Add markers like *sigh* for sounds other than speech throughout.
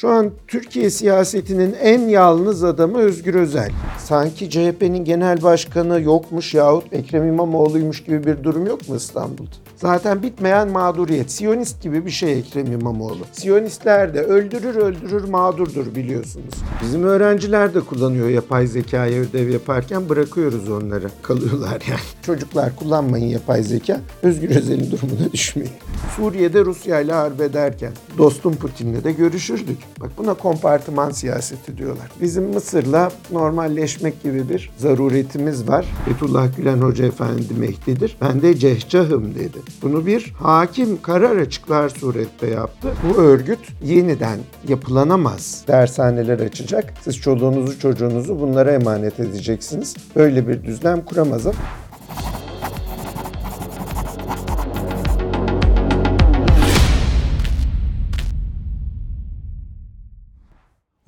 Şu an Türkiye siyasetinin en yalnız adamı Özgür Özel. Sanki CHP'nin genel başkanı yokmuş yahut Ekrem İmamoğlu'ymuş gibi bir durum yok mu İstanbul'da? Zaten bitmeyen mağduriyet. Siyonist gibi bir şey Ekrem İmamoğlu. Siyonistler de öldürür öldürür mağdurdur biliyorsunuz. Bizim öğrenciler de kullanıyor yapay zekayı ödev yaparken bırakıyoruz onları. Kalıyorlar yani. Çocuklar kullanmayın yapay zeka. Özgür Özel'in durumuna düşmeyin. Suriye'de Rusya ile harp ederken dostum Putin'le de görüşürdük. Bak buna kompartıman siyaseti diyorlar. Bizim Mısır'la normalleşmek gibi bir zaruretimiz var. Fethullah Gülen Hoca Efendi Mehdi'dir. Ben de cehcahım dedi. Bunu bir hakim karar açıklar surette yaptı. Bu örgüt yeniden yapılanamaz. Dershaneler açacak. Siz çoluğunuzu çocuğunuzu bunlara emanet edeceksiniz. Böyle bir düzlem kuramaz.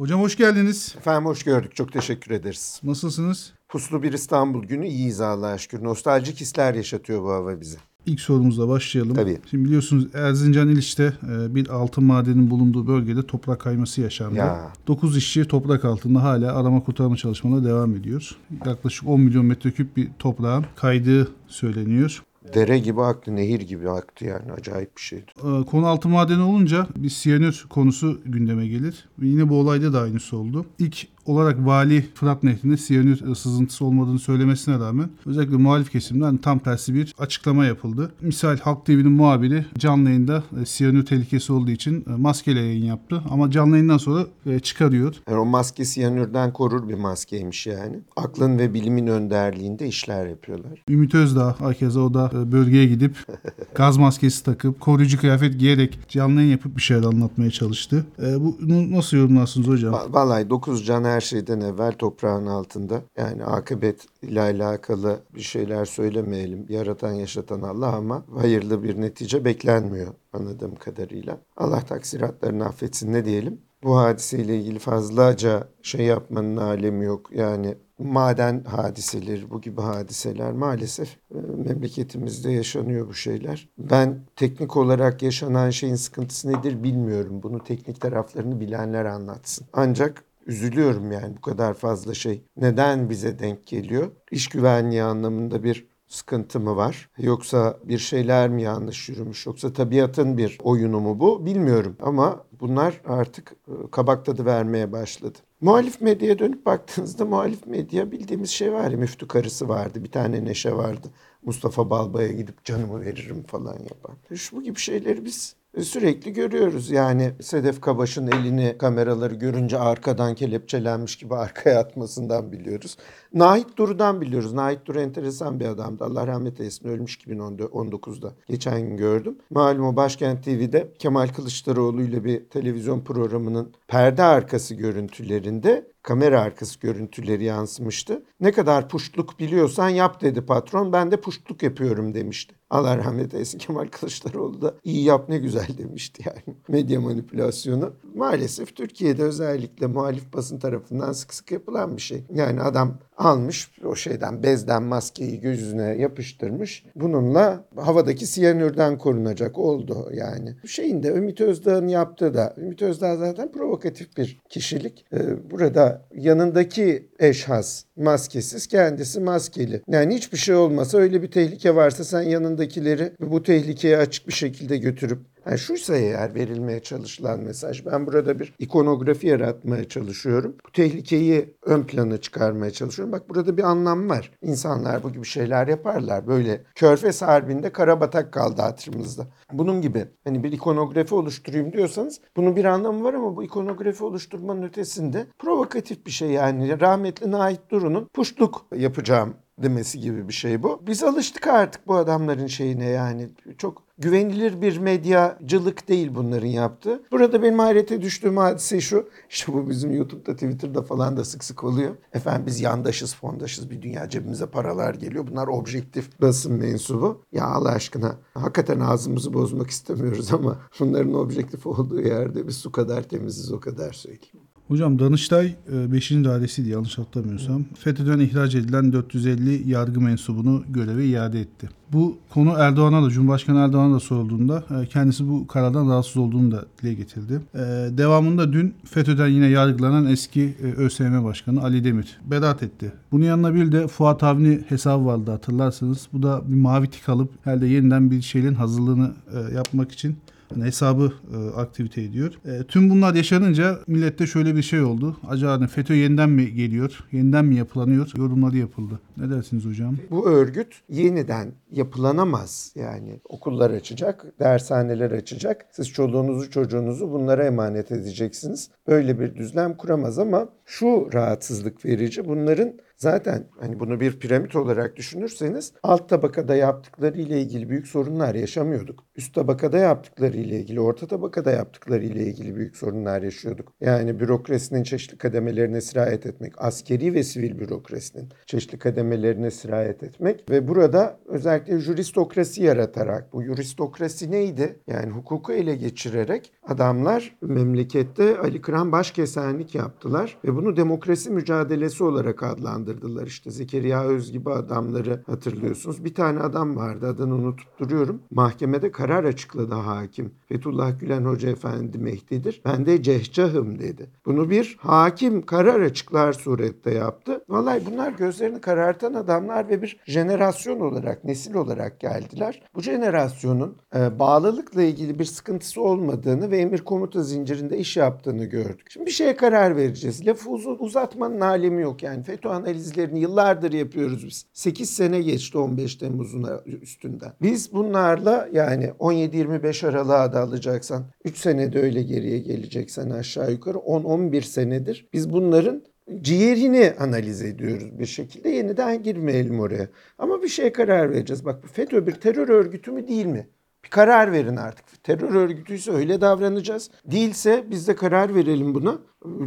Hocam hoş geldiniz. Efendim hoş gördük. Çok teşekkür ederiz. Nasılsınız? Puslu bir İstanbul günü iyiyiz Allah'a şükür. Nostaljik hisler yaşatıyor bu hava bize. İlk sorumuzla başlayalım. Tabii. Şimdi biliyorsunuz Erzincan İliç'te e, bir altın madenin bulunduğu bölgede toprak kayması yaşandı. Ya. 9 işçi toprak altında hala arama kurtarma çalışmalarına devam ediyor. Yaklaşık 10 milyon metreküp bir toprağın kaydığı söyleniyor. Dere gibi aktı, nehir gibi aktı yani. Acayip bir şeydi. E, Konu altın madeni olunca bir siyanür konusu gündeme gelir. Yine bu olayda da aynısı oldu. İlk olarak vali Fırat Nehri'nde siyanür sızıntısı olmadığını söylemesine rağmen özellikle muhalif kesimden tam tersi bir açıklama yapıldı. Misal Halk TV'nin muhabiri canlı yayında e, siyanür tehlikesi olduğu için e, maskeyle yayın yaptı. Ama canlı yayından sonra e, çıkarıyor. Yani o maske siyanürden korur bir maskeymiş yani. Aklın ve bilimin önderliğinde işler yapıyorlar. Ümit Özdağ hakeza o da e, bölgeye gidip *laughs* gaz maskesi takıp koruyucu kıyafet giyerek canlı yayın yapıp bir şeyler anlatmaya çalıştı. E, Bunu nasıl yorumlarsınız hocam? Va- Vallahi 9 can her şeyden evvel toprağın altında. Yani akıbet ile alakalı bir şeyler söylemeyelim. Yaratan yaşatan Allah ama hayırlı bir netice beklenmiyor anladığım kadarıyla. Allah taksiratlarını affetsin ne diyelim. Bu hadiseyle ilgili fazlaca şey yapmanın alemi yok. Yani maden hadiseleri, bu gibi hadiseler maalesef e, memleketimizde yaşanıyor bu şeyler. Ben teknik olarak yaşanan şeyin sıkıntısı nedir bilmiyorum. Bunu teknik taraflarını bilenler anlatsın. Ancak üzülüyorum yani bu kadar fazla şey. Neden bize denk geliyor? İş güvenliği anlamında bir sıkıntı mı var? Yoksa bir şeyler mi yanlış yürümüş? Yoksa tabiatın bir oyunu mu bu? Bilmiyorum ama bunlar artık e, kabak tadı vermeye başladı. Muhalif medyaya dönüp baktığınızda muhalif medya bildiğimiz şey var ya müftü karısı vardı bir ttane neşe vardı. Mustafa Balbay'a gidip canımı veririm falan yapan. Şu bu gibi şeyleri biz sürekli görüyoruz. Yani Sedef Kabaş'ın elini kameraları görünce arkadan kelepçelenmiş gibi arkaya atmasından biliyoruz. Nahit Duru'dan biliyoruz. Nahit Duru enteresan bir adamdı. Allah rahmet eylesin ölmüş 2019'da. Geçen gün gördüm. Malum o Başkent TV'de Kemal Kılıçdaroğlu ile bir televizyon programının perde arkası görüntülerinde kamera arkası görüntüleri yansımıştı. Ne kadar puştluk biliyorsan yap dedi patron. Ben de puştluk yapıyorum demişti. Allah rahmet eylesin Kemal Kılıçdaroğlu da iyi yap ne güzel demişti yani. *laughs* Medya manipülasyonu. Maalesef Türkiye'de özellikle muhalif basın tarafından sık sık yapılan bir şey. Yani adam almış o şeyden bezden maskeyi gözüne yapıştırmış. Bununla havadaki siyanürden korunacak oldu yani. Şeyin de Ümit Özdağ'ın yaptığı da Ümit Özdağ zaten provokatif bir kişilik. Ee, burada yanındaki eşhas maskesiz kendisi maskeli. Yani hiçbir şey olmasa öyle bir tehlike varsa sen yanındakileri bu tehlikeye açık bir şekilde götürüp yani şuysa eğer verilmeye çalışılan mesaj. Ben burada bir ikonografi yaratmaya çalışıyorum. Bu tehlikeyi ön plana çıkarmaya çalışıyorum. Bak burada bir anlam var. İnsanlar bu gibi şeyler yaparlar. Böyle Körfez Harbi'nde Karabatak kaldı hatırımızda. Bunun gibi hani bir ikonografi oluşturayım diyorsanız bunun bir anlamı var ama bu ikonografi oluşturmanın ötesinde provokatif bir şey yani. Rahmetli Nait Duru'nun puştluk yapacağım demesi gibi bir şey bu. Biz alıştık artık bu adamların şeyine yani. Çok güvenilir bir medyacılık değil bunların yaptığı. Burada benim hayrete düştüğüm hadise şu. İşte bu bizim YouTube'da, Twitter'da falan da sık sık oluyor. Efendim biz yandaşız, fondaşız. Bir dünya cebimize paralar geliyor. Bunlar objektif basın mensubu. Ya Allah aşkına hakikaten ağzımızı bozmak istemiyoruz ama bunların objektif olduğu yerde biz su kadar temiziz o kadar söyleyeyim. Hocam Danıştay 5. dairesiydi yanlış hatırlamıyorsam. FETÖ'den ihraç edilen 450 yargı mensubunu göreve iade etti. Bu konu Erdoğan'a da Cumhurbaşkanı Erdoğan'a da sorulduğunda e, kendisi bu karardan rahatsız olduğunu da dile getirdi. E, Devamında dün FETÖ'den yine yargılanan eski e, ÖSYM Başkanı Ali Demir beraat etti. Bunun yanına bir de Fuat Avni hesabı vardı hatırlarsınız. Bu da bir mavi tik alıp herhalde yeniden bir şeylerin hazırlığını e, yapmak için hesabı e, aktivite ediyor. E, tüm bunlar yaşanınca millette şöyle bir şey oldu. Acaba FETÖ yeniden mi geliyor? Yeniden mi yapılanıyor? Yorumları yapıldı. Ne dersiniz hocam? Bu örgüt yeniden yapılanamaz. Yani okullar açacak, dershaneler açacak. Siz çoluğunuzu çocuğunuzu bunlara emanet edeceksiniz. Böyle bir düzlem kuramaz ama şu rahatsızlık verici bunların Zaten hani bunu bir piramit olarak düşünürseniz alt tabakada yaptıkları ile ilgili büyük sorunlar yaşamıyorduk. Üst tabakada yaptıkları ile ilgili, orta tabakada yaptıkları ile ilgili büyük sorunlar yaşıyorduk. Yani bürokrasinin çeşitli kademelerine sirayet etmek, askeri ve sivil bürokrasinin çeşitli kademelerine sirayet etmek ve burada özellikle juristokrasi yaratarak, bu juristokrasi neydi? Yani hukuku ele geçirerek adamlar memlekette Ali Kıran başkesenlik yaptılar ve bunu demokrasi mücadelesi olarak adlandırdılar kaldırdılar. İşte Zekeriya Öz gibi adamları hatırlıyorsunuz. Bir tane adam vardı adını unutup duruyorum. Mahkemede karar açıkladı hakim. Fethullah Gülen Hoca Efendi Mehdi'dir. Ben de cehcahım dedi. Bunu bir hakim karar açıklar surette yaptı. Vallahi bunlar gözlerini karartan adamlar ve bir jenerasyon olarak, nesil olarak geldiler. Bu jenerasyonun e, bağlılıkla ilgili bir sıkıntısı olmadığını ve emir komuta zincirinde iş yaptığını gördük. Şimdi bir şeye karar vereceğiz. Lafı uzatmanın alemi yok yani. FETÖ analizlerini yıllardır yapıyoruz biz. 8 sene geçti 15 Temmuz'un üstünden. Biz bunlarla yani 17-25 aralığa da alacaksan 3 senede öyle geriye geleceksen aşağı yukarı 10-11 senedir biz bunların ciğerini analiz ediyoruz bir şekilde. Yeniden girmeyelim oraya. Ama bir şeye karar vereceğiz. Bak bu FETÖ bir terör örgütü mü değil mi? Bir karar verin artık. Terör örgütüyse öyle davranacağız. Değilse biz de karar verelim buna.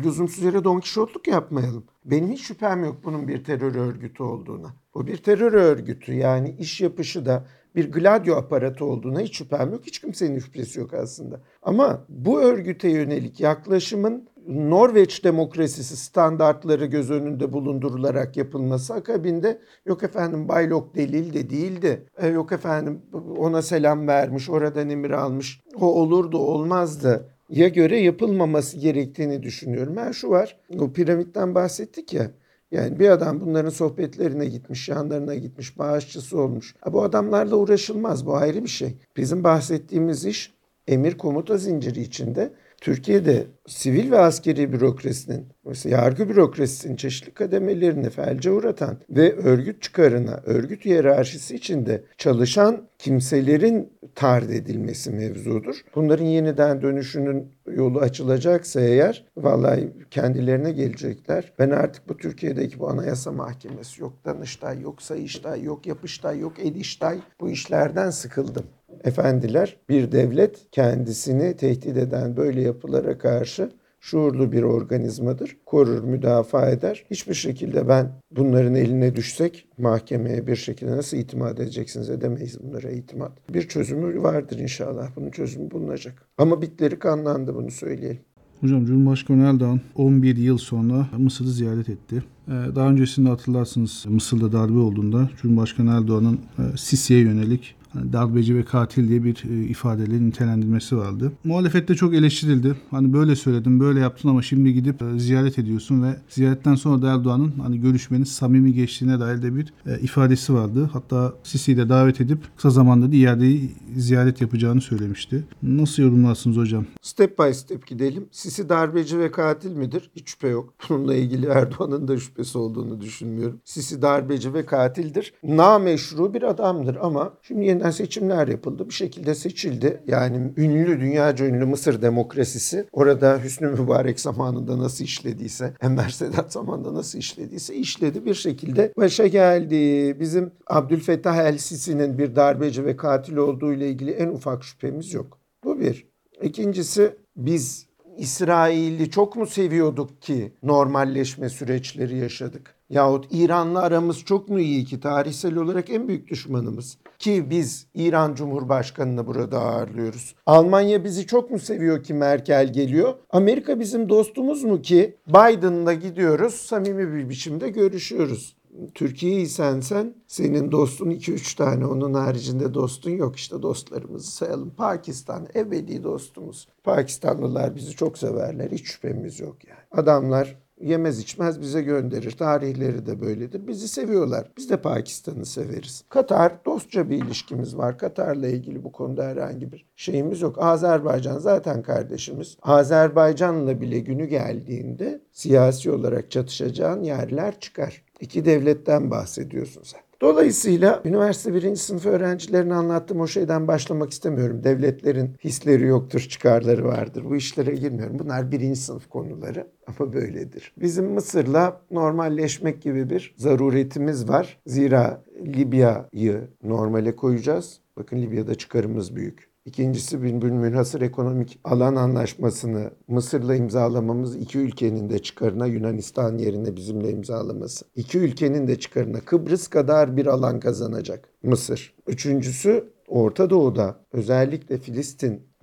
Lüzumsuz yere donkişotluk yapmayalım. Benim hiç şüphem yok bunun bir terör örgütü olduğuna. Bu bir terör örgütü yani iş yapışı da bir gladyo aparatı olduğuna hiç şüphem yok. Hiç kimsenin şüphesi yok aslında. Ama bu örgüte yönelik yaklaşımın Norveç demokrasisi standartları göz önünde bulundurularak yapılması akabinde yok efendim Baylok delil de değildi. E, yok efendim ona selam vermiş, oradan emir almış. O olurdu, olmazdı ya göre yapılmaması gerektiğini düşünüyorum. Ben şu var, o piramitten bahsettik ya. Yani bir adam bunların sohbetlerine gitmiş, yanlarına gitmiş, bağışçısı olmuş. Ha, bu adamlarla uğraşılmaz, bu ayrı bir şey. Bizim bahsettiğimiz iş emir komuta zinciri içinde Türkiye'de sivil ve askeri bürokrasinin, mesela yargı bürokrasisinin çeşitli kademelerini felce uğratan ve örgüt çıkarına, örgüt hiyerarşisi içinde çalışan kimselerin tard edilmesi mevzudur. Bunların yeniden dönüşünün yolu açılacaksa eğer vallahi kendilerine gelecekler. Ben artık bu Türkiye'deki bu anayasa mahkemesi yok Danıştay, yok Sayıştay, yok Yapıştay, yok Ediştay bu işlerden sıkıldım efendiler bir devlet kendisini tehdit eden böyle yapılara karşı şuurlu bir organizmadır. Korur, müdafaa eder. Hiçbir şekilde ben bunların eline düşsek mahkemeye bir şekilde nasıl itimat edeceksiniz edemeyiz bunlara itimat. Bir çözümü vardır inşallah. Bunun çözümü bulunacak. Ama bitleri kanlandı bunu söyleyelim. Hocam Cumhurbaşkanı Erdoğan 11 yıl sonra Mısır'ı ziyaret etti. Ee, daha öncesinde hatırlarsınız Mısır'da darbe olduğunda Cumhurbaşkanı Erdoğan'ın e, Sisi'ye yönelik darbeci ve katil diye bir e, ifadeyle nitelendirmesi vardı. Muhalefette çok eleştirildi. Hani böyle söyledin, böyle yaptın ama şimdi gidip e, ziyaret ediyorsun ve ziyaretten sonra da Erdoğan'ın hani görüşmenin samimi geçtiğine dair de bir e, ifadesi vardı. Hatta Sisi'yi de davet edip kısa zamanda da iadeyi ziyaret yapacağını söylemişti. Nasıl yorumlarsınız hocam? Step by step gidelim. Sisi darbeci ve katil midir? Hiç şüphe yok. *laughs* Bununla ilgili Erdoğan'ın da şüphesi olduğunu düşünmüyorum. Sisi darbeci ve katildir. Nameşru bir adamdır ama şimdi yeniden seçimler yapıldı. Bir şekilde seçildi. Yani ünlü, dünyaca ünlü Mısır demokrasisi orada Hüsnü Mübarek zamanında nasıl işlediyse, Enver Sedat zamanında nasıl işlediyse işledi. Bir şekilde başa geldi. Bizim Abdülfettah El Sisi'nin bir darbeci ve katil olduğu ile ilgili en ufak şüphemiz yok. Bu bir. İkincisi biz İsrail'i çok mu seviyorduk ki normalleşme süreçleri yaşadık? Yahut İran'la aramız çok mu iyi ki tarihsel olarak en büyük düşmanımız? Ki biz İran Cumhurbaşkanı'nı burada ağırlıyoruz. Almanya bizi çok mu seviyor ki Merkel geliyor? Amerika bizim dostumuz mu ki Biden'la gidiyoruz samimi bir biçimde görüşüyoruz. Türkiye'yi sen sen senin dostun 2-3 tane onun haricinde dostun yok işte dostlarımızı sayalım. Pakistan ebedi dostumuz. Pakistanlılar bizi çok severler hiç şüphemiz yok yani. Adamlar yemez içmez bize gönderir. Tarihleri de böyledir. Bizi seviyorlar. Biz de Pakistan'ı severiz. Katar dostça bir ilişkimiz var. Katar'la ilgili bu konuda herhangi bir şeyimiz yok. Azerbaycan zaten kardeşimiz. Azerbaycan'la bile günü geldiğinde siyasi olarak çatışacağın yerler çıkar. İki devletten bahsediyorsun sen. Dolayısıyla üniversite birinci sınıf öğrencilerine anlattığım o şeyden başlamak istemiyorum. Devletlerin hisleri yoktur, çıkarları vardır. Bu işlere girmiyorum. Bunlar birinci sınıf konuları *laughs* ama böyledir. Bizim Mısır'la normalleşmek gibi bir zaruretimiz var. Zira Libya'yı normale koyacağız. Bakın Libya'da çıkarımız büyük. İkincisi münhasır ekonomik alan anlaşmasını Mısır'la imzalamamız iki ülkenin de çıkarına Yunanistan yerine bizimle imzalaması. İki ülkenin de çıkarına Kıbrıs kadar bir alan kazanacak Mısır. Üçüncüsü Orta Doğu'da özellikle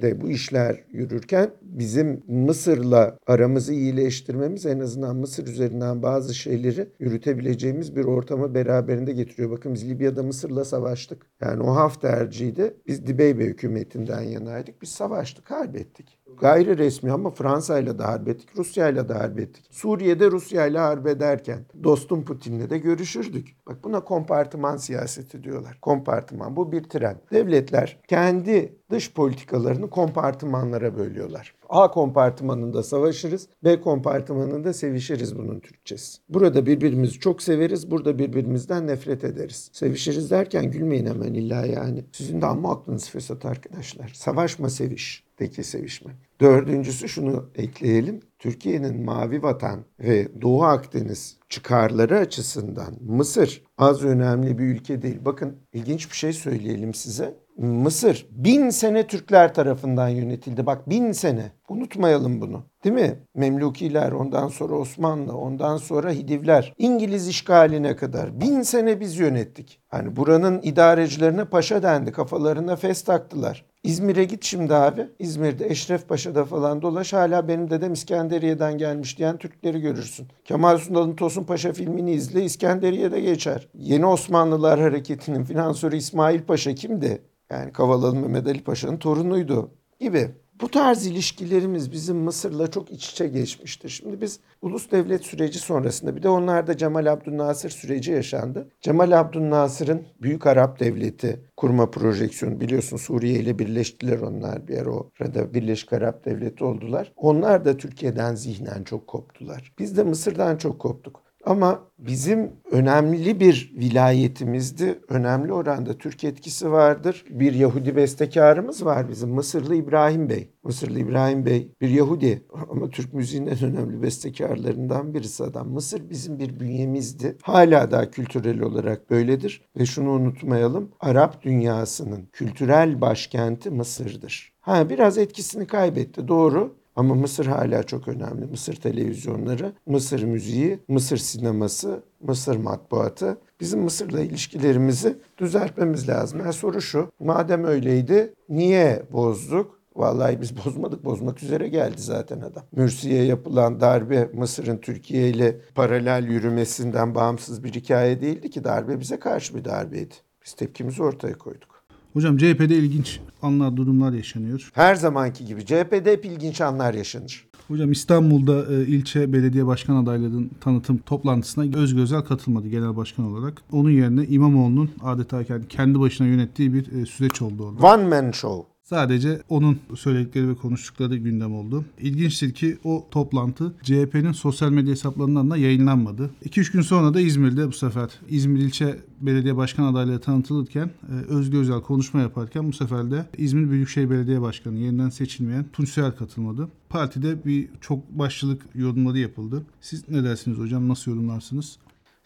Filistin'de bu işler yürürken bizim Mısır'la aramızı iyileştirmemiz en azından Mısır üzerinden bazı şeyleri yürütebileceğimiz bir ortamı beraberinde getiriyor. Bakın biz Libya'da Mısır'la savaştık. Yani o Hafter'ciydi. Biz Dibeybe hükümetinden yanaydık. Biz savaştık, harbettik. Gayri resmi ama Fransa'yla da harbettik, Rusya'yla da harbettik. Suriye'de Rusya'yla harbederken dostum Putin'le de görüşürdük. Bak buna kompartıman siyaseti diyorlar. Kompartıman bu bir tren. Devletler kendi dış politikalarını kompartımanlara bölüyorlar. A kompartımanında savaşırız, B kompartımanında sevişiriz bunun Türkçesi. Burada birbirimizi çok severiz, burada birbirimizden nefret ederiz. Sevişiriz derken gülmeyin hemen illa yani. Sizin de amma aklınız fesat arkadaşlar. Savaşma seviş. Deki sevişme. Dördüncüsü şunu ekleyelim. Türkiye'nin Mavi Vatan ve Doğu Akdeniz çıkarları açısından Mısır az önemli bir ülke değil. Bakın ilginç bir şey söyleyelim size. Mısır bin sene Türkler tarafından yönetildi. Bak bin sene. Unutmayalım bunu. Değil mi? Memlukiler, ondan sonra Osmanlı, ondan sonra Hidivler. İngiliz işgaline kadar bin sene biz yönettik. Hani buranın idarecilerine paşa dendi. Kafalarına fes taktılar. İzmir'e git şimdi abi. İzmir'de Eşref Paşa'da falan dolaş. Hala benim dedem İskenderiye'den gelmiş diyen Türkleri görürsün. Kemal Sunal'ın Tosun Paşa filmini izle. İskenderiye'de geçer. Yeni Osmanlılar Hareketi'nin finansörü İsmail Paşa kimdi? Yani Kavalalı Mehmet Ali Paşa'nın torunuydu gibi. Bu tarz ilişkilerimiz bizim Mısır'la çok iç içe geçmiştir. Şimdi biz ulus devlet süreci sonrasında bir de onlarda Cemal Abdülnasır süreci yaşandı. Cemal Abdülnasır'ın Büyük Arap Devleti kurma projeksiyonu biliyorsun Suriye ile birleştiler onlar bir ara orada Birleşik Arap Devleti oldular. Onlar da Türkiye'den zihnen çok koptular. Biz de Mısır'dan çok koptuk. Ama bizim önemli bir vilayetimizdi. Önemli oranda Türk etkisi vardır. Bir Yahudi bestekarımız var bizim Mısırlı İbrahim Bey. Mısırlı İbrahim Bey bir Yahudi ama Türk müziğinin en önemli bestekarlarından birisi adam. Mısır bizim bir bünyemizdi. Hala da kültürel olarak böyledir. Ve şunu unutmayalım. Arap dünyasının kültürel başkenti Mısır'dır. Ha biraz etkisini kaybetti doğru ama Mısır hala çok önemli. Mısır televizyonları, Mısır müziği, Mısır sineması, Mısır matbuatı. Bizim Mısır'la ilişkilerimizi düzeltmemiz lazım. Yani soru şu, madem öyleydi niye bozduk? Vallahi biz bozmadık, bozmak üzere geldi zaten adam. Mürsi'ye yapılan darbe Mısır'ın Türkiye ile paralel yürümesinden bağımsız bir hikaye değildi ki darbe bize karşı bir darbeydi. Biz tepkimizi ortaya koyduk. Hocam CHP'de ilginç anlar, durumlar yaşanıyor. Her zamanki gibi CHP'de hep ilginç anlar yaşanır. Hocam İstanbul'da e, ilçe belediye başkan adaylarının tanıtım toplantısına Özgür Özel katılmadı genel başkan olarak. Onun yerine İmamoğlu'nun adeta kendi- kendi başına yönettiği bir e, süreç oldu orada. One man show. Sadece onun söyledikleri ve konuştukları gündem oldu. İlginçtir ki o toplantı CHP'nin sosyal medya hesaplarından da yayınlanmadı. 2-3 gün sonra da İzmir'de bu sefer İzmir ilçe belediye başkan adayları tanıtılırken e, Özgür Özel konuşma yaparken bu sefer de İzmir Büyükşehir Belediye Başkanı yeniden seçilmeyen Tunç katılmadı. Partide bir çok başlılık yorumları yapıldı. Siz ne dersiniz hocam? Nasıl yorumlarsınız?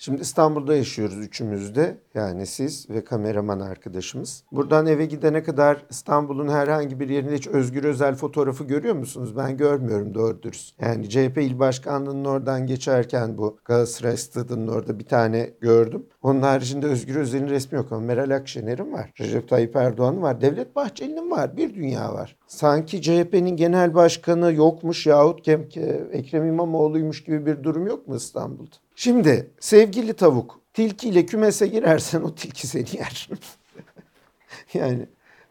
Şimdi İstanbul'da yaşıyoruz üçümüz de. Yani siz ve kameraman arkadaşımız. Buradan eve gidene kadar İstanbul'un herhangi bir yerinde hiç Özgür Özel fotoğrafı görüyor musunuz? Ben görmüyorum doğru dürüst. Yani CHP il başkanlığının oradan geçerken bu Galatasaray stadının orada bir tane gördüm. Onun haricinde Özgür Özel'in resmi yok ama Meral Akşener'in var. Recep Tayyip Erdoğan'ın var. Devlet Bahçeli'nin var. Bir dünya var. Sanki CHP'nin genel başkanı yokmuş yahut Ekrem İmamoğlu'ymuş gibi bir durum yok mu İstanbul'da? Şimdi sevgili tavuk tilkiyle kümese girersen o tilki seni yer. *laughs* yani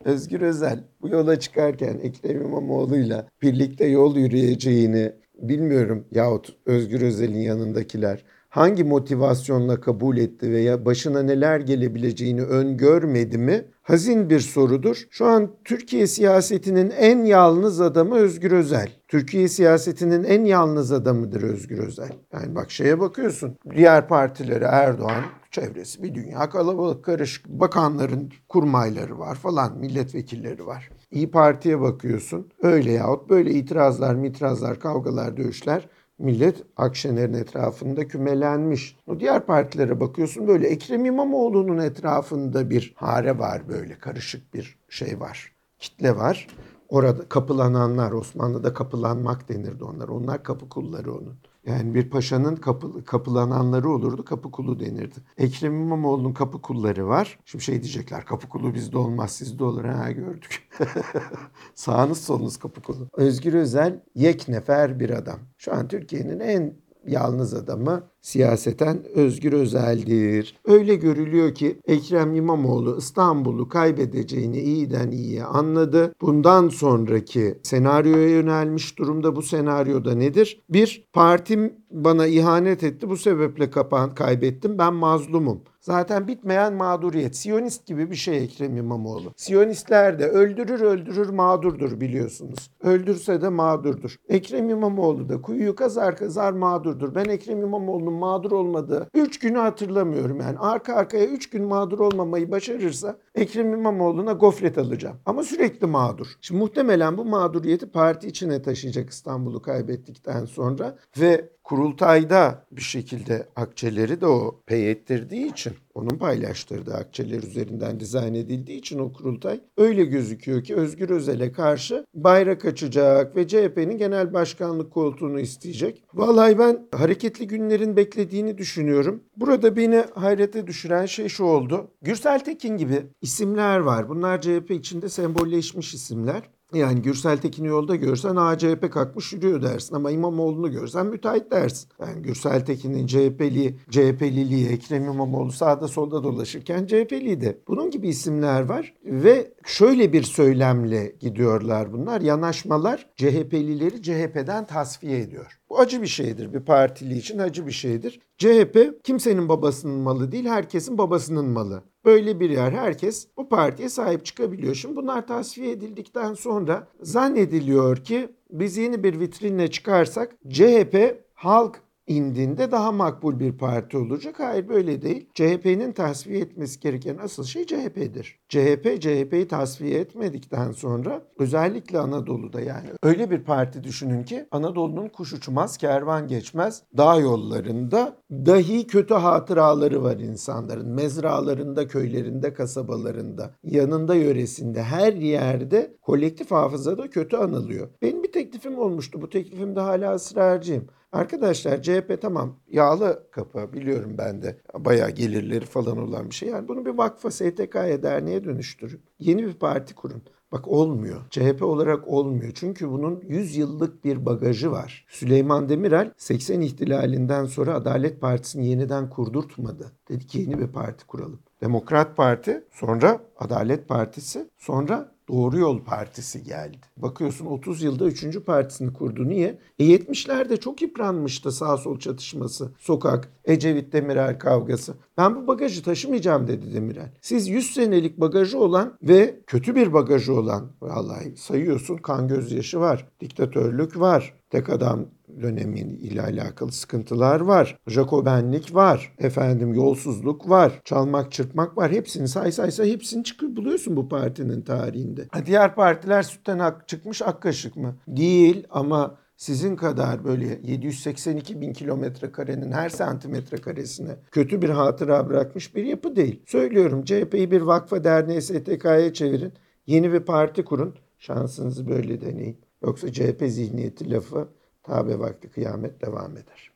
Özgür Özel bu yola çıkarken Ekrem İmamoğlu'yla birlikte yol yürüyeceğini bilmiyorum yahut Özgür Özel'in yanındakiler hangi motivasyonla kabul etti veya başına neler gelebileceğini öngörmedi mi? Hazin bir sorudur. Şu an Türkiye siyasetinin en yalnız adamı Özgür Özel. Türkiye siyasetinin en yalnız adamıdır Özgür Özel. Yani bak şeye bakıyorsun. Diğer partileri Erdoğan çevresi bir dünya kalabalık karışık. Bakanların kurmayları var falan milletvekilleri var. İyi Parti'ye bakıyorsun. Öyle yahut böyle itirazlar, mitrazlar, kavgalar, dövüşler millet Akşener'in etrafında kümelenmiş. O diğer partilere bakıyorsun böyle Ekrem İmamoğlu'nun etrafında bir hare var böyle karışık bir şey var. Kitle var. Orada kapılananlar Osmanlı'da kapılanmak denirdi onlar. Onlar kapı kulları onun. Yani bir paşanın kapı, kapılananları olurdu, kapı kulu denirdi. Ekrem İmamoğlu'nun kapı kulları var. Şimdi şey diyecekler, kapı kulu bizde olmaz, sizde olur. Ha gördük. *laughs* Sağınız solunuz kapı kulu. Özgür Özel yeknefer bir adam. Şu an Türkiye'nin en yalnız adamı siyaseten Özgür Özel'dir. Öyle görülüyor ki Ekrem İmamoğlu İstanbul'u kaybedeceğini iyiden iyiye anladı. Bundan sonraki senaryoya yönelmiş durumda. Bu senaryoda nedir? Bir, partim bana ihanet etti. Bu sebeple kapan kaybettim. Ben mazlumum. Zaten bitmeyen mağduriyet. Siyonist gibi bir şey Ekrem İmamoğlu. Siyonistler de öldürür öldürür mağdurdur biliyorsunuz. Öldürse de mağdurdur. Ekrem İmamoğlu da kuyuyu kazar kazar mağdurdur. Ben Ekrem İmamoğlu'nun mağdur olmadığı 3 günü hatırlamıyorum yani. Arka arkaya 3 gün mağdur olmamayı başarırsa Ekrem İmamoğlu'na gofret alacağım. Ama sürekli mağdur. Şimdi muhtemelen bu mağduriyeti parti içine taşıyacak İstanbul'u kaybettikten sonra ve kurultayda bir şekilde akçeleri de o pay ettirdiği için onun paylaştırdığı akçeler üzerinden dizayn edildiği için o kurultay öyle gözüküyor ki Özgür Özel'e karşı bayrak açacak ve CHP'nin genel başkanlık koltuğunu isteyecek. Vallahi ben hareketli günlerin beklediğini düşünüyorum. Burada beni hayrete düşüren şey şu oldu. Gürsel Tekin gibi isimler var. Bunlar CHP içinde sembolleşmiş isimler. Yani Gürsel Tekin'i yolda görsen ACHP kalkmış yürüyor dersin ama İmamoğlu'nu görsen müteahhit dersin. Yani Gürsel Tekin'in CHP'li, CHP'liliği, Ekrem İmamoğlu sağda solda dolaşırken CHP'liydi. Bunun gibi isimler var ve şöyle bir söylemle gidiyorlar bunlar. Yanaşmalar CHP'lileri CHP'den tasfiye ediyor. Bu acı bir şeydir. Bir partili için acı bir şeydir. CHP kimsenin babasının malı değil, herkesin babasının malı. Böyle bir yer herkes bu partiye sahip çıkabiliyor. Şimdi bunlar tasfiye edildikten sonra zannediliyor ki biz yeni bir vitrinle çıkarsak CHP halk indiğinde daha makbul bir parti olacak. Hayır böyle değil. CHP'nin tasfiye etmesi gereken asıl şey CHP'dir. CHP, CHP'yi tasfiye etmedikten sonra özellikle Anadolu'da yani öyle bir parti düşünün ki Anadolu'nun kuş uçmaz, kervan geçmez dağ yollarında dahi kötü hatıraları var insanların. Mezralarında, köylerinde, kasabalarında, yanında, yöresinde her yerde kolektif hafızada kötü anılıyor. Benim bir teklifim olmuştu. Bu teklifimde hala ısrarcıyım. Arkadaşlar CHP tamam yağlı kapı biliyorum ben de bayağı gelirleri falan olan bir şey. Yani bunu bir vakfa, STK'ya, derneğe dönüştürün. Yeni bir parti kurun. Bak olmuyor. CHP olarak olmuyor. Çünkü bunun 100 yıllık bir bagajı var. Süleyman Demirel 80 ihtilalinden sonra Adalet Partisi'ni yeniden kurdurtmadı. Dedi ki yeni bir parti kuralım. Demokrat Parti, sonra Adalet Partisi, sonra Doğru Yol Partisi geldi. Bakıyorsun 30 yılda 3. partisini kurdu. Niye? E 70'lerde çok yıpranmıştı sağ sol çatışması, sokak, Ecevit Demirel kavgası. Ben bu bagajı taşımayacağım dedi Demirel. Siz 100 senelik bagajı olan ve kötü bir bagajı olan vallahi sayıyorsun kan gözyaşı var, diktatörlük var, tek adam dönemin ile alakalı sıkıntılar var. Jacobenlik var. Efendim yolsuzluk var. Çalmak çırpmak var. Hepsini say say say hepsini çıkıp buluyorsun bu partinin tarihinde. Ha, diğer partiler sütten ak çıkmış ak kaşık mı? Değil ama sizin kadar böyle 782 bin kilometre karenin her santimetre karesine kötü bir hatıra bırakmış bir yapı değil. Söylüyorum CHP'yi bir vakfa derneği STK'ya çevirin. Yeni bir parti kurun. Şansınızı böyle deneyin. Yoksa CHP zihniyeti lafı tabi vakti kıyamet devam eder.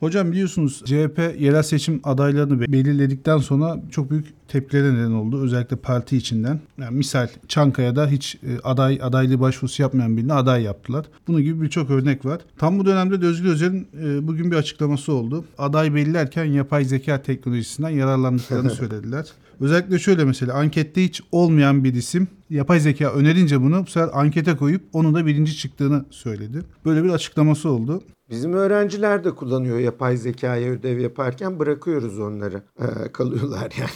Hocam biliyorsunuz CHP yerel seçim adaylarını be- belirledikten sonra çok büyük tepkilere neden oldu. Özellikle parti içinden. Yani misal Çankaya'da hiç e, aday adaylığı başvurusu yapmayan birini aday yaptılar. Bunun gibi birçok örnek var. Tam bu dönemde de Özgür Özel'in e, bugün bir açıklaması oldu. Aday belirlerken yapay zeka teknolojisinden yararlandıklarını *laughs* söylediler. Özellikle şöyle mesela ankette hiç olmayan bir isim yapay zeka önerince bunu bu sefer ankete koyup onun da birinci çıktığını söyledi. Böyle bir açıklaması oldu. Bizim öğrenciler de kullanıyor yapay zekaya ödev yaparken bırakıyoruz onları. Ee, kalıyorlar yani.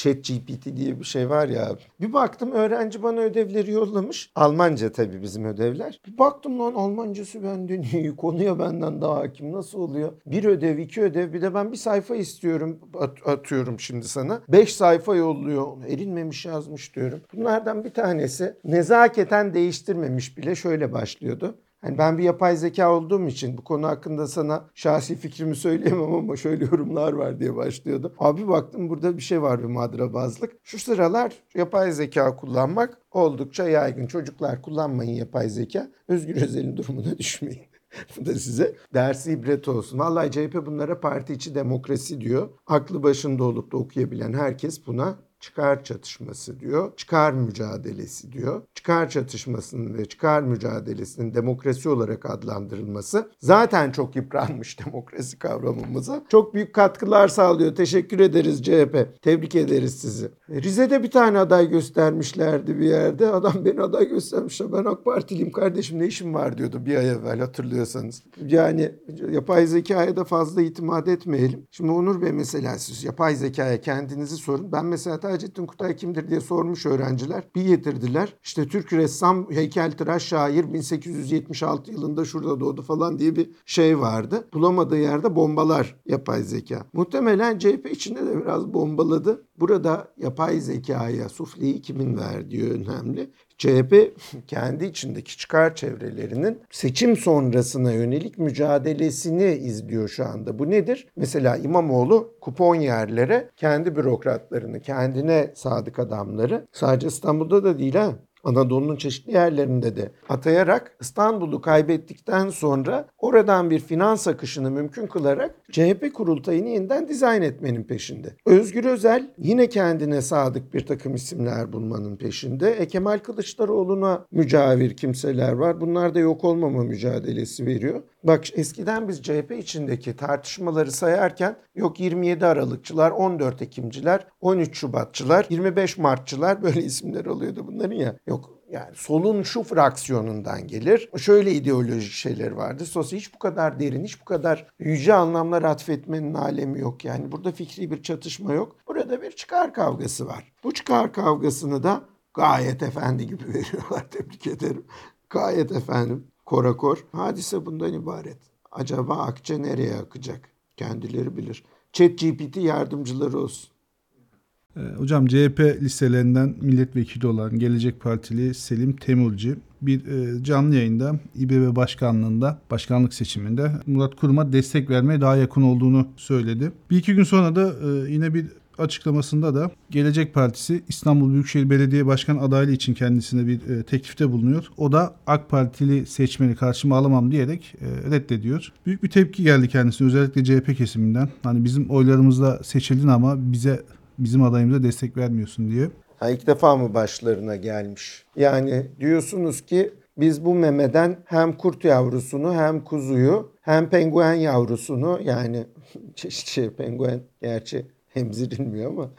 Chat GPT diye bir şey var ya. Bir baktım öğrenci bana ödevleri yollamış. Almanca tabii bizim ödevler. Bir baktım lan Almancası benden iyi. Konuya benden daha hakim. Nasıl oluyor? Bir ödev, iki ödev. Bir de ben bir sayfa istiyorum. At- atıyorum şimdi sana. Beş sayfa yolluyor. Erinmemiş yazmış diyorum. Bunlardan bir tanesi nezaketen değiştirmemiş bile şöyle başlıyordu. Hani ben bir yapay zeka olduğum için bu konu hakkında sana şahsi fikrimi söyleyemem ama şöyle yorumlar var diye başlıyordu. Abi baktım burada bir şey var bir madrabazlık. Şu sıralar yapay zeka kullanmak oldukça yaygın. Çocuklar kullanmayın yapay zeka. Özgür Özel'in durumuna düşmeyin. *laughs* Bu da size dersi ibret olsun. Vallahi CHP bunlara parti içi demokrasi diyor. Aklı başında olup da okuyabilen herkes buna çıkar çatışması diyor. Çıkar mücadelesi diyor. Çıkar çatışmasının ve çıkar mücadelesinin demokrasi olarak adlandırılması zaten çok yıpranmış *laughs* demokrasi kavramımıza. Çok büyük katkılar sağlıyor. Teşekkür ederiz CHP. Tebrik ederiz sizi. Rize'de bir tane aday göstermişlerdi bir yerde. Adam beni aday göstermiş. Ben AK Partiliyim kardeşim ne işim var diyordu bir ay evvel hatırlıyorsanız. Yani yapay zekaya da fazla itimat etmeyelim. Şimdi Onur Bey mesela siz yapay zekaya kendinizi sorun. Ben mesela Taceddin Kutay kimdir diye sormuş öğrenciler. Bir getirdiler. İşte Türk ressam, heykeltıraş, şair 1876 yılında şurada doğdu falan diye bir şey vardı. Bulamadığı yerde bombalar yapay zeka. Muhtemelen CHP içinde de biraz bombaladı. Burada yapay zekaya sufleyi kimin verdiği önemli. CHP *laughs* kendi içindeki çıkar çevrelerinin seçim sonrasına yönelik mücadelesini izliyor şu anda. Bu nedir? Mesela İmamoğlu kupon yerlere kendi bürokratlarını, kendine sadık adamları sadece İstanbul'da da değil ha Anadolu'nun çeşitli yerlerinde de atayarak İstanbul'u kaybettikten sonra oradan bir finans akışını mümkün kılarak CHP kurultayını yeniden dizayn etmenin peşinde. Özgür Özel yine kendine sadık bir takım isimler bulmanın peşinde. E Kemal Kılıçdaroğlu'na mücavir kimseler var. Bunlar da yok olmama mücadelesi veriyor. Bak eskiden biz CHP içindeki tartışmaları sayarken yok 27 Aralıkçılar, 14 Ekimciler, 13 Şubatçılar, 25 Martçılar *laughs* böyle isimler oluyordu bunların ya. Yok yani solun şu fraksiyonundan gelir. Şöyle ideolojik şeyler vardı. Sosyal hiç bu kadar derin, hiç bu kadar yüce anlamlar atfetmenin alemi yok. Yani burada fikri bir çatışma yok. Burada bir çıkar kavgası var. Bu çıkar kavgasını da gayet efendi gibi *laughs* veriyorlar. Tebrik ederim. Gayet efendim. Korakor. Hadise bundan ibaret. Acaba akçe nereye akacak? Kendileri bilir. Chat GPT yardımcıları olsun. Ee, Hocam CHP listelerinden milletvekili olan Gelecek Partili Selim Temurci bir e, canlı yayında İBB başkanlığında başkanlık seçiminde Murat Kurum'a destek vermeye daha yakın olduğunu söyledi. Bir iki gün sonra da e, yine bir açıklamasında da Gelecek Partisi İstanbul Büyükşehir Belediye Başkan adaylığı için kendisine bir e, teklifte bulunuyor. O da AK Partili seçmeni karşıma alamam diyerek e, reddediyor. Büyük bir tepki geldi kendisine özellikle CHP kesiminden. Hani bizim oylarımızla seçildin ama bize bizim adayımıza destek vermiyorsun diye. Ha, ilk defa mı başlarına gelmiş? Yani diyorsunuz ki biz bu memeden hem kurt yavrusunu hem kuzuyu hem penguen yavrusunu yani çeşitli *laughs* şey penguen gerçi *laughs* emzirilmiyor ama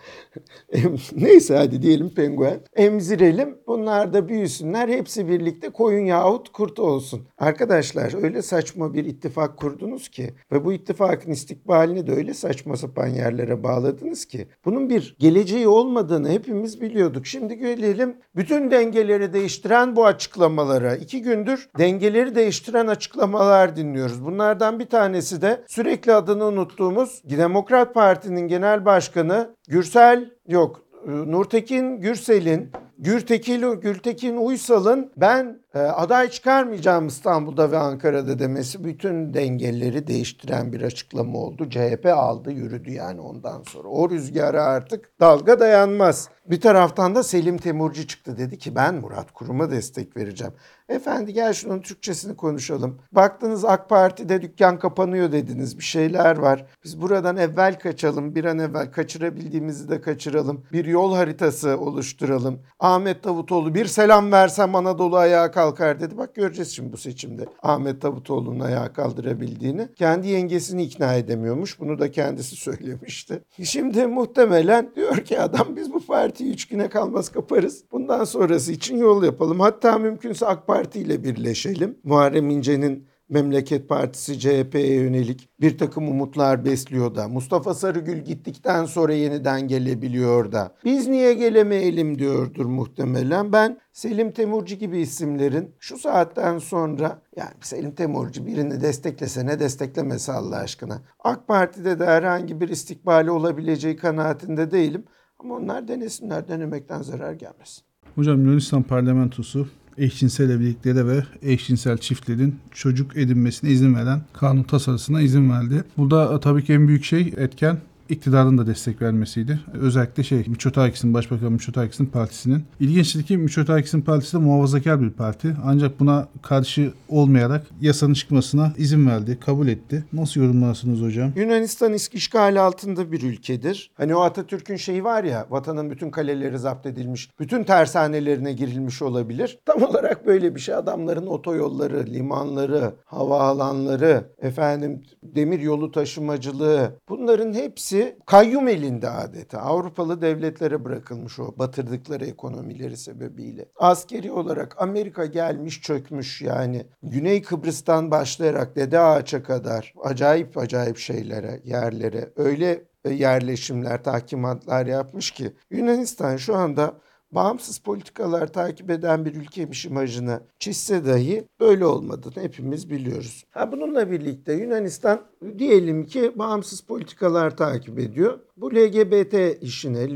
*laughs* neyse hadi diyelim penguen emzirelim bunlar da büyüsünler hepsi birlikte koyun yahut kurt olsun. Arkadaşlar öyle saçma bir ittifak kurdunuz ki ve bu ittifakın istikbalini de öyle saçma sapan yerlere bağladınız ki bunun bir geleceği olmadığını hepimiz biliyorduk. Şimdi gelelim bütün dengeleri değiştiren bu açıklamalara. iki gündür dengeleri değiştiren açıklamalar dinliyoruz. Bunlardan bir tanesi de sürekli adını unuttuğumuz Demokrat Parti'nin genel başkanı Gürsel yok e, Nurtekin Gürsel'in Gültekin, Gültekin Uysal'ın ben e, aday çıkarmayacağım İstanbul'da ve Ankara'da demesi bütün dengeleri değiştiren bir açıklama oldu. CHP aldı yürüdü yani ondan sonra. O rüzgara artık dalga dayanmaz. Bir taraftan da Selim Temurci çıktı dedi ki ben Murat Kurum'a destek vereceğim. Efendi gel şunun Türkçesini konuşalım. Baktınız AK Parti'de dükkan kapanıyor dediniz bir şeyler var. Biz buradan evvel kaçalım bir an evvel kaçırabildiğimizi de kaçıralım. Bir yol haritası oluşturalım. Ahmet Davutoğlu bir selam versem Anadolu ayağa kalkar dedi. Bak göreceğiz şimdi bu seçimde Ahmet Davutoğlu'nun ayağa kaldırabildiğini. Kendi yengesini ikna edemiyormuş. Bunu da kendisi *laughs* söylemişti. Şimdi muhtemelen diyor ki adam biz bu partiyi üç güne kalmaz kaparız. Bundan sonrası için yol yapalım. Hatta mümkünse AK Parti ile birleşelim. Muharrem İnce'nin Memleket Partisi CHP'ye yönelik bir takım umutlar besliyor da. Mustafa Sarıgül gittikten sonra yeniden gelebiliyor da. Biz niye gelemeyelim diyordur muhtemelen. Ben Selim Temurci gibi isimlerin şu saatten sonra yani Selim Temurci birini desteklesene desteklemese Allah aşkına. AK Parti'de de herhangi bir istikbali olabileceği kanaatinde değilim. Ama onlar denesinler denemekten zarar gelmesin. Hocam Yunanistan parlamentosu eşcinsel evliliklere ve eşcinsel çiftlerin çocuk edinmesine izin veren kanun tasarısına izin verdi. Burada tabii ki en büyük şey etken iktidarın da destek vermesiydi. Özellikle şey Miçotakis'in, Başbakan Miçotakis'in partisinin. İlginçtir ki Miçotakis'in partisi de muhafazakar bir parti. Ancak buna karşı olmayarak yasanın çıkmasına izin verdi, kabul etti. Nasıl yorumlarsınız hocam? Yunanistan işgal altında bir ülkedir. Hani o Atatürk'ün şeyi var ya vatanın bütün kaleleri zapt edilmiş, bütün tersanelerine girilmiş olabilir. Tam olarak böyle bir şey. Adamların otoyolları, limanları, havaalanları, efendim demir yolu taşımacılığı bunların hepsi kayyum elinde adeta. Avrupalı devletlere bırakılmış o batırdıkları ekonomileri sebebiyle. Askeri olarak Amerika gelmiş çökmüş yani. Güney Kıbrıs'tan başlayarak Dede Ağaç'a kadar acayip acayip şeylere, yerlere öyle yerleşimler, tahkimatlar yapmış ki Yunanistan şu anda bağımsız politikalar takip eden bir ülkemiş imajını çizse dahi böyle olmadığını hepimiz biliyoruz. Ha bununla birlikte Yunanistan diyelim ki bağımsız politikalar takip ediyor. Bu LGBT işine,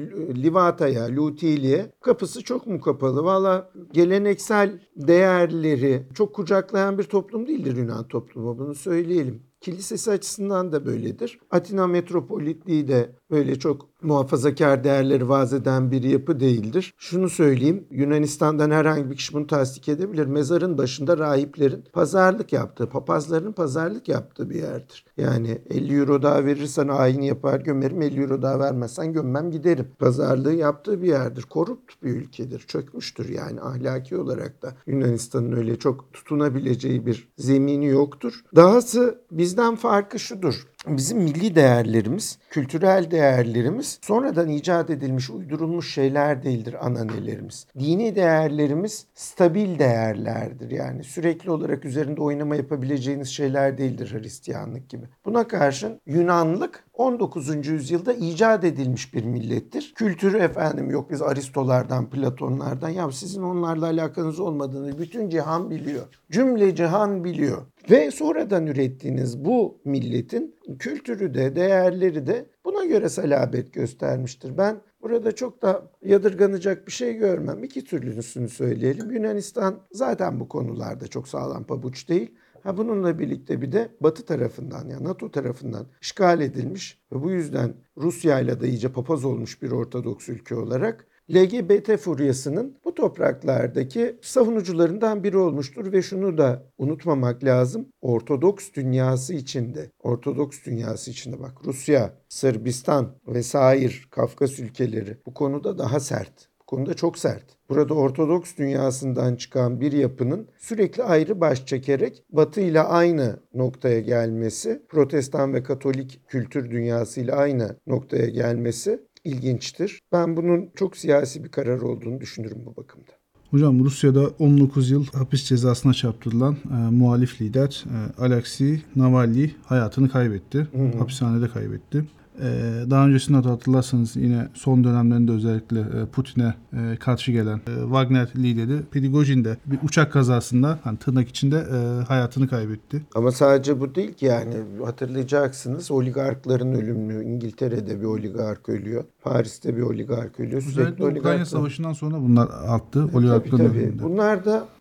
Livata'ya, Lutili'ye kapısı çok mu kapalı? Valla geleneksel değerleri çok kucaklayan bir toplum değildir Yunan toplumu bunu söyleyelim. Kilisesi açısından da böyledir. Atina metropolitliği de böyle çok muhafazakar değerleri vaz eden bir yapı değildir. Şunu söyleyeyim, Yunanistan'dan herhangi bir kişi bunu tasdik edebilir. Mezarın başında rahiplerin pazarlık yaptığı, papazların pazarlık yaptığı bir yerdir. Yani 50 euro daha verirsen ayin yapar gömerim, 50 euro daha vermezsen gömmem giderim. Pazarlığı yaptığı bir yerdir. Korupt bir ülkedir, çökmüştür yani ahlaki olarak da. Yunanistan'ın öyle çok tutunabileceği bir zemini yoktur. Dahası bizden farkı şudur. Bizim milli değerlerimiz, kültürel değerlerimiz sonradan icat edilmiş, uydurulmuş şeyler değildir ananelerimiz. Dini değerlerimiz stabil değerlerdir. Yani sürekli olarak üzerinde oynama yapabileceğiniz şeyler değildir Hristiyanlık gibi. Buna karşın Yunanlık 19. yüzyılda icat edilmiş bir millettir. Kültürü efendim yok biz Aristolardan, Platonlardan ya sizin onlarla alakanız olmadığını bütün cihan biliyor. Cümle cihan biliyor. Ve sonradan ürettiğiniz bu milletin kültürü de değerleri de buna göre salabet göstermiştir. Ben burada çok da yadırganacak bir şey görmem. İki türlüsünü söyleyelim. Yunanistan zaten bu konularda çok sağlam pabuç değil. Ha bununla birlikte bir de Batı tarafından yani NATO tarafından işgal edilmiş ve bu yüzden Rusya ile de iyice papaz olmuş bir Ortodoks ülke olarak LGBT furyasının bu topraklardaki savunucularından biri olmuştur ve şunu da unutmamak lazım. Ortodoks dünyası içinde, Ortodoks dünyası içinde bak Rusya, Sırbistan vesaire Kafkas ülkeleri bu konuda daha sert. Bu konuda çok sert. Burada Ortodoks dünyasından çıkan bir yapının sürekli ayrı baş çekerek Batı ile aynı noktaya gelmesi, Protestan ve Katolik kültür dünyası ile aynı noktaya gelmesi ilginçtir. Ben bunun çok siyasi bir karar olduğunu düşünürüm bu bakımda. Hocam Rusya'da 19 yıl hapis cezasına çarptırılan e, muhalif lider e, Alexei Navalny hayatını kaybetti. Hı hı. Hapishanede kaybetti. Ee, daha öncesinde de hatırlarsanız yine son dönemlerinde özellikle e, Putin'e e, karşı gelen e, Wagner lideri Prigojin de bir uçak kazasında hani tırnak içinde e, hayatını kaybetti. Ama sadece bu değil ki yani hatırlayacaksınız oligarkların ölümü İngiltere'de bir oligark ölüyor. Paris'te bir oligark ölüyor. Sürekli Özellikle Ukrayna oligarklar. Savaşı'ndan sonra bunlar arttı. Tabii Oligarkların tabii. ölümünde. Bunlar da e,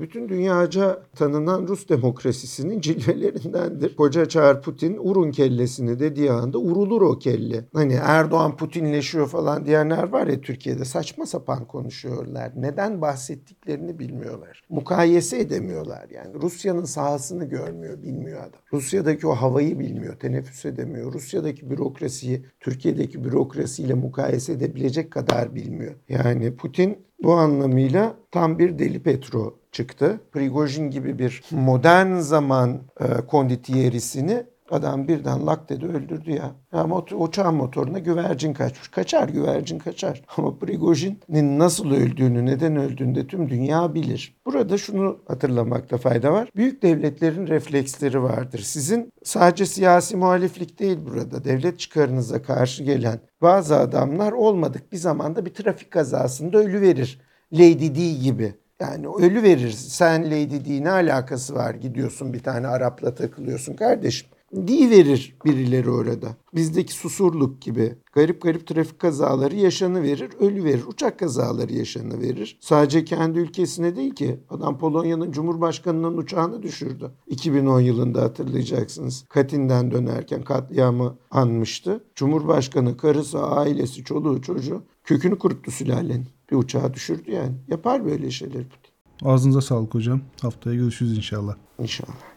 bütün dünyaca tanınan Rus demokrasisinin cilvelerindendir. Koca Çağır Putin urun kellesini dediği anda urulur o kelle. Hani Erdoğan Putinleşiyor falan diyenler var ya Türkiye'de saçma sapan konuşuyorlar. Neden bahsettiklerini bilmiyorlar. Mukayese edemiyorlar yani. Rusya'nın sahasını görmüyor, bilmiyor adam. Rusya'daki o havayı bilmiyor, teneffüs edemiyor. Rusya'daki bürokrasiyi Türkiye'deki bürokrasiyle mukayese edebilecek kadar bilmiyor. Yani Putin bu anlamıyla tam bir deli Petro çıktı. Prigojin gibi bir modern zaman e, konditiyerisini adam birden lak dedi öldürdü ya. ya motor, uçağın motoruna güvercin kaçmış. Kaçar güvercin kaçar. *laughs* Ama Prigojin'in nasıl öldüğünü, neden öldüğünü de tüm dünya bilir. Burada şunu hatırlamakta fayda var. Büyük devletlerin refleksleri vardır. Sizin sadece siyasi muhaliflik değil burada. Devlet çıkarınıza karşı gelen bazı adamlar olmadık bir zamanda bir trafik kazasında ölü verir. Lady Di gibi. Yani ölü verir. Sen Lady Di ne alakası var? Gidiyorsun bir tane Arap'la takılıyorsun kardeşim. Di verir birileri orada. Bizdeki susurluk gibi garip garip trafik kazaları yaşanı verir, ölü verir. Uçak kazaları yaşanı verir. Sadece kendi ülkesine değil ki. Adam Polonya'nın Cumhurbaşkanı'nın uçağını düşürdü. 2010 yılında hatırlayacaksınız. Katin'den dönerken katliamı anmıştı. Cumhurbaşkanı, karısı, ailesi, çoluğu, çocuğu kökünü kuruttu sülalenin. Bir uçağı düşürdü yani. Yapar böyle şeyler Putin. Ağzınıza sağlık hocam. Haftaya görüşürüz inşallah. İnşallah.